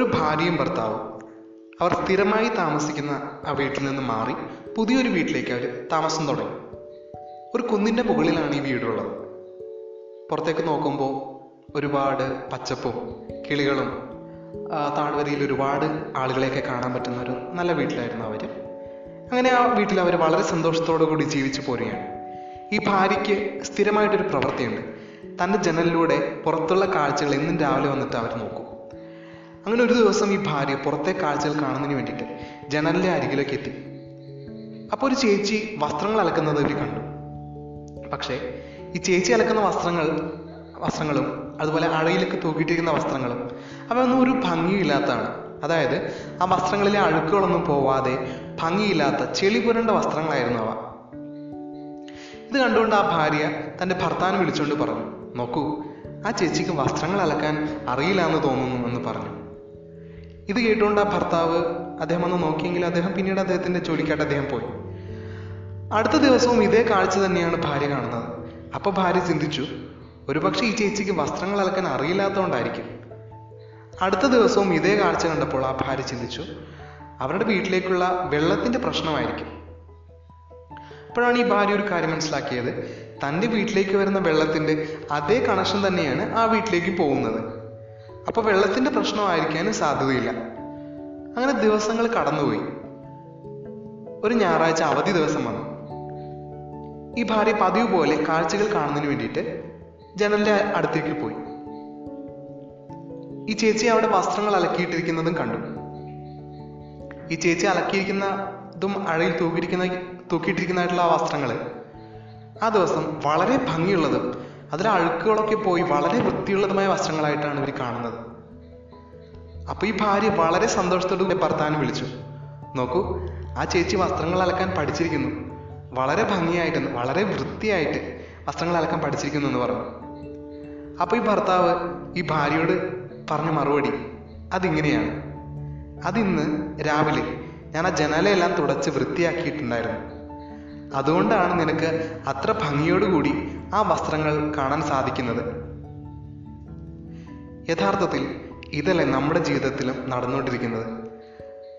ഭാര്യയും ഭർത്താവും. അവർ സ്ഥിരമായി താമസിക്കുന്ന ആ വീട്ടിൽ നിന്ന് മാറി പുതിയൊരു വീട്ടിലേക്ക് അവർ താമസം തുടങ്ങി. ഒരു കുന്നിന്റെ മുകളിലാണ് ഈ വീടുള്ളത്. പുറത്തേക്ക് നോക്കുമ്പോൾ ഒരുപാട് പച്ചപ്പും കിളികളും താഴ്വരയിൽ ഒരുപാട് ആളുകളെയൊക്കെ കാണാൻ പറ്റുന്ന ഒരു നല്ല വീട്ടിലായിരുന്നു അവർ അങ്ങനെ ആ വീട്ടിൽ അവർ വളരെ സന്തോഷത്തോടു കൂടി ജീവിച്ചു പോരുകയാണ്. ഈ ഭാര്യയ്ക്ക് സ്ഥിരമായിട്ടൊരു പ്രവൃത്തിയുണ്ട്. തന്റെ ജനലിലൂടെ പുറത്തുള്ള കാഴ്ചകൾ എന്നും രാവിലെ വന്നിട്ട് അവർ നോക്കും. അങ്ങനെ ഒരു ദിവസം ഈ ഭാര്യ പുറത്തെ കാഴ്ചകൾ കാണുന്നതിന് വേണ്ടിയിട്ട് ജനലിന്റെ അരികിലേക്ക് എത്തി. അപ്പോൾ ഒരു ചേച്ചി വസ്ത്രങ്ങൾ അലക്കുന്നത് ഇവർ കണ്ടു. പക്ഷേ ഈ ചേച്ചി അലക്കുന്ന വസ്ത്രങ്ങൾ വസ്ത്രങ്ങളും അതുപോലെ അഴയിലൊക്കെ തൂക്കിയിട്ടിരിക്കുന്ന വസ്ത്രങ്ങളും അവയൊന്നും ഒരു ഭംഗിയില്ലാത്തതാണ്. അതായത് ആ വസ്ത്രങ്ങളിലെ അഴുക്കുകളൊന്നും പോവാതെ ഭംഗിയില്ലാത്ത ചെളി പുരണ്ട വസ്ത്രങ്ങളായിരുന്നു അവ. ഇത് കണ്ടുകൊണ്ട് ആ ഭാര്യ തന്റെ ഭർത്താവിനെ വിളിച്ചുകൊണ്ട് പറഞ്ഞു നോക്കൂ ആ ചേച്ചിക്ക് വസ്ത്രങ്ങൾ അലക്കാൻ അറിയില്ല എന്ന് തോന്നുന്നു എന്ന് പറഞ്ഞു. ഇത് കേട്ടുകൊണ്ട് ആ ഭർത്താവ് അദ്ദേഹം ഒന്ന് നോക്കിയെങ്കിൽ അദ്ദേഹം പിന്നീട് അദ്ദേഹത്തിന്റെ ജോലിക്കായിട്ട് അദ്ദേഹം പോയി. അടുത്ത ദിവസവും ഇതേ കാഴ്ച തന്നെയാണ് ഭാര്യ കാണുന്നത്. അപ്പോൾ ഭാര്യ ചിന്തിച്ചു ഒരുപക്ഷെ ഈ ചേച്ചിക്ക് വസ്ത്രങ്ങൾ അലക്കാൻ അറിയില്ലാത്തതുകൊണ്ടായിരിക്കും. അടുത്ത ദിവസവും ഇതേ കാഴ്ച കണ്ടപ്പോൾ ആ ഭാര്യ ചിന്തിച്ചു അവരുടെ വീട്ടിലേക്കുള്ള വെള്ളത്തിന്റെ പ്രശ്നമായിരിക്കും. അപ്പോഴാണ് ഈ ഭാര്യ ഒരു കാര്യം മനസ്സിലാക്കിയത്. തന്റെ വീട്ടിലേക്ക് വരുന്ന വെള്ളത്തിന്റെ അതേ കണക്ഷൻ തന്നെയാണ് ആ വീട്ടിലേക്ക് പോകുന്നത്. അപ്പൊ വെള്ളത്തിന്റെ പ്രശ്നമായിരിക്കാനും സാധ്യതയില്ല. അങ്ങനെ ദിവസങ്ങൾ കടന്നുപോയി. ഒരു ഞായറാഴ്ച അവധി ദിവസം വന്നു. ഈ ഭാര്യ പതിവ് പോലെ കാഴ്ചകൾ കാണുന്നതിന് വേണ്ടിയിട്ട് ജനലിന്റെ അടുത്തേക്ക് പോയി. ഈ ചേച്ചി അവിടെ വസ്ത്രങ്ങൾ അലക്കിയിട്ടിരിക്കുന്നതും കണ്ടു. ഈ ചേച്ചി അലക്കിയിരിക്കുന്നതും അഴയിൽ തൂക്കിയിരിക്കുന്ന തൂക്കിയിട്ടിരിക്കുന്നതായിട്ടുള്ള ആ വസ്ത്രങ്ങൾ ആ ദിവസം വളരെ ഭംഗിയുള്ളതും അതിലെ അഴുക്കുകളൊക്കെ പോയി വളരെ വൃത്തിയുള്ളതുമായ വസ്ത്രങ്ങളായിട്ടാണ് ഇവർ കാണുന്നത്. അപ്പോൾ ഈ ഭാര്യ വളരെ സന്തോഷത്തോടെ ഭർത്താവിനെ വിളിച്ചു. നോക്കൂ ആ ചേച്ചി വസ്ത്രങ്ങൾ അലക്കാൻ പഠിച്ചിരിക്കുന്നു. വളരെ ഭംഗിയായിട്ട് വളരെ വൃത്തിയായിട്ട് വസ്ത്രങ്ങൾ അലക്കാൻ പഠിച്ചിരിക്കുന്നു എന്ന് പറഞ്ഞു. അപ്പോൾ ഈ ഭർത്താവ് ഈ ഭാര്യയോട് പറഞ്ഞ മറുപടി അതിങ്ങനെയാണ്. അതിന്ന് രാവിലെ ഞാൻ ആ ജനാലയെല്ലാം തുടച്ച് വൃത്തിയാക്കിയിട്ടുണ്ടായിരുന്നു. അതുകൊണ്ടാണ് നിനക്ക് അത്ര ഭംഗിയോടുകൂടി ആ വസ്ത്രങ്ങൾ കാണാൻ സാധിക്കുന്നത്. യഥാർത്ഥത്തിൽ ഇതല്ലേ നമ്മുടെ ജീവിതത്തിലും നടന്നുകൊണ്ടിരിക്കുന്നത്.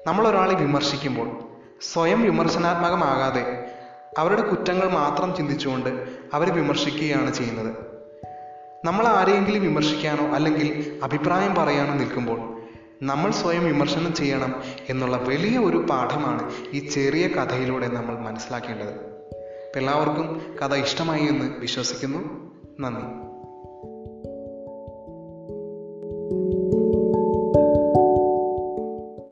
നമ്മൾ ഒരാളെ വിമർശിക്കുമ്പോൾ സ്വയം വിമർശനാത്മകമാകാതെ അവരുടെ കുറ്റങ്ങൾ മാത്രം ചിന്തിച്ചുകൊണ്ട് അവരെ വിമർശിക്കുകയാണ് ചെയ്യുന്നത്. നമ്മൾ ആരെയെങ്കിലും വിമർശിക്കാനോ അല്ലെങ്കിൽ അഭിപ്രായം പറയാനോ നിൽക്കുമ്പോൾ നമ്മൾ സ്വയം വിമർശനം ചെയ്യണം എന്നുള്ള വലിയ ഒരു പാഠമാണ് ഈ ചെറിയ കഥയിലൂടെ നമ്മൾ മനസ്സിലാക്കേണ്ടത്. എല്ലാവർക്കും കഥ ഇഷ്ടമായി എന്ന് വിശ്വസിക്കുന്നു. നന്ദി.